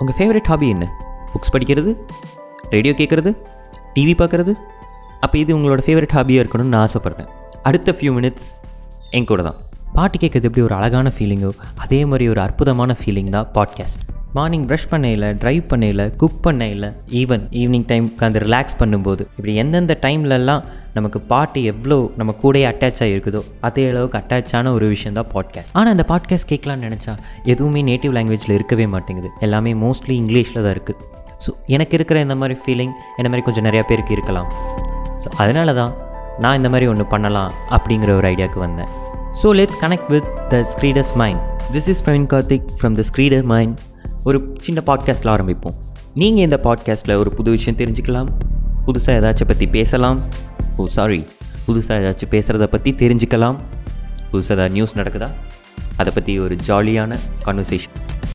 உங்கள் favourite hobby என்ன? Books படிக்கிறது ரேடியோ கேட்குறது டிவி பார்க்குறது. அப்போ இது உங்களோட ஃபேவரட் ஹாபியாக இருக்கணும்னு நான் ஆசைப்பட்றேன். அடுத்த ஃபியூ மினிட்ஸ் என் கூட தான். பாட்டு கேட்குறது எப்படி ஒரு அழகான ஃபீலிங்கோ அதே மாதிரி ஒரு அற்புதமான ஃபீலிங் தான் பாட்காஸ்ட் மார்னிங் ப்ரஷ் பண்ணையில் ட்ரைவ் பண்ணையில் குக் பண்ணையில் ஈவன் ஈவினிங் டைம் உட்காந்து ரிலாக்ஸ் பண்ணும்போது இப்படி எந்தெந்த டைம்லலாம் நமக்கு பாட்டு எவ்வளோ நம்ம கூடயே அட்டாச் ஆகிருக்குதோ அதே அளவுக்கு அட்டாச்சான ஒரு விஷயம் தான் பாட்காஸ்ட் ஆனால் அந்த பாட்காஸ்ட் கேட்கலான்னு நினச்சா எதுவுமே நேட்டிவ் லாங்குவேஜில் இருக்கவே மாட்டேங்குது. எல்லாமே மோஸ்ட்லி இங்கிலீஷில் தான் இருக்குது ஸோ எனக்கு இருக்கிற இந்த மாதிரி ஃபீலிங் இந்த மாதிரி கொஞ்சம் நிறையா பேருக்கு இருக்கலாம். ஸோ அதனால தான் நான் இந்த மாதிரி ஒன்று பண்ணலாம் அப்படிங்கிற ஒரு ஐடியாவுக்கு வந்தேன். So let's connect with the screeders mind this is Praveen Karthik from the screeder mind ஒரு சின்ன பாட்காஸ்ட்டில் ஆரம்பிப்போம். நீங்கள் இந்த பாட்காஸ்ட்டில் ஒரு புது விஷயம் தெரிஞ்சுக்கலாம். புதுசாக ஏதாச்சும் பற்றி பேசலாம். ஓ சாரி புதுசாக ஏதாச்சும் பேசுகிறத பற்றி தெரிஞ்சுக்கலாம். புதுசாக ஏதாவது நியூஸ் நடக்குதா? அதை பற்றி ஒரு ஜாலியான கான்வர்சேஷன்